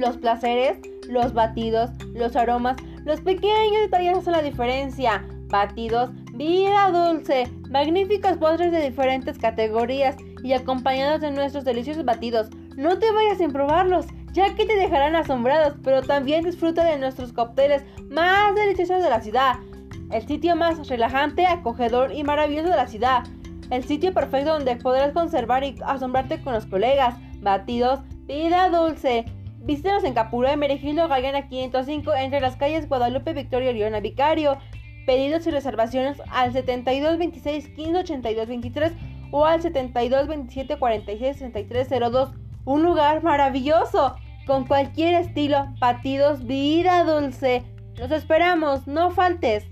Los placeres, los batidos, los aromas, los pequeños detalles hacen la diferencia. Batidos, vida dulce, magníficos postres de diferentes categorías y acompañados de nuestros deliciosos batidos. No te vayas sin probarlos, ya que te dejarán asombrados, pero también disfruta de nuestros cócteles más deliciosos de la ciudad. El sitio más relajante, acogedor y maravilloso de la ciudad. El sitio perfecto donde podrás conservar y asombrarte con los colegas. Batidos, vida dulce. Visítanos en Capura, Merejilo, Gallana 505, entre las calles Guadalupe, Victoria, Leona, Vicario. Pedidos y reservaciones al 72 26 15 82 23 o al 72 27 46 63 02. Un lugar maravilloso, con cualquier estilo, batidos, vida dulce. Los esperamos, no faltes.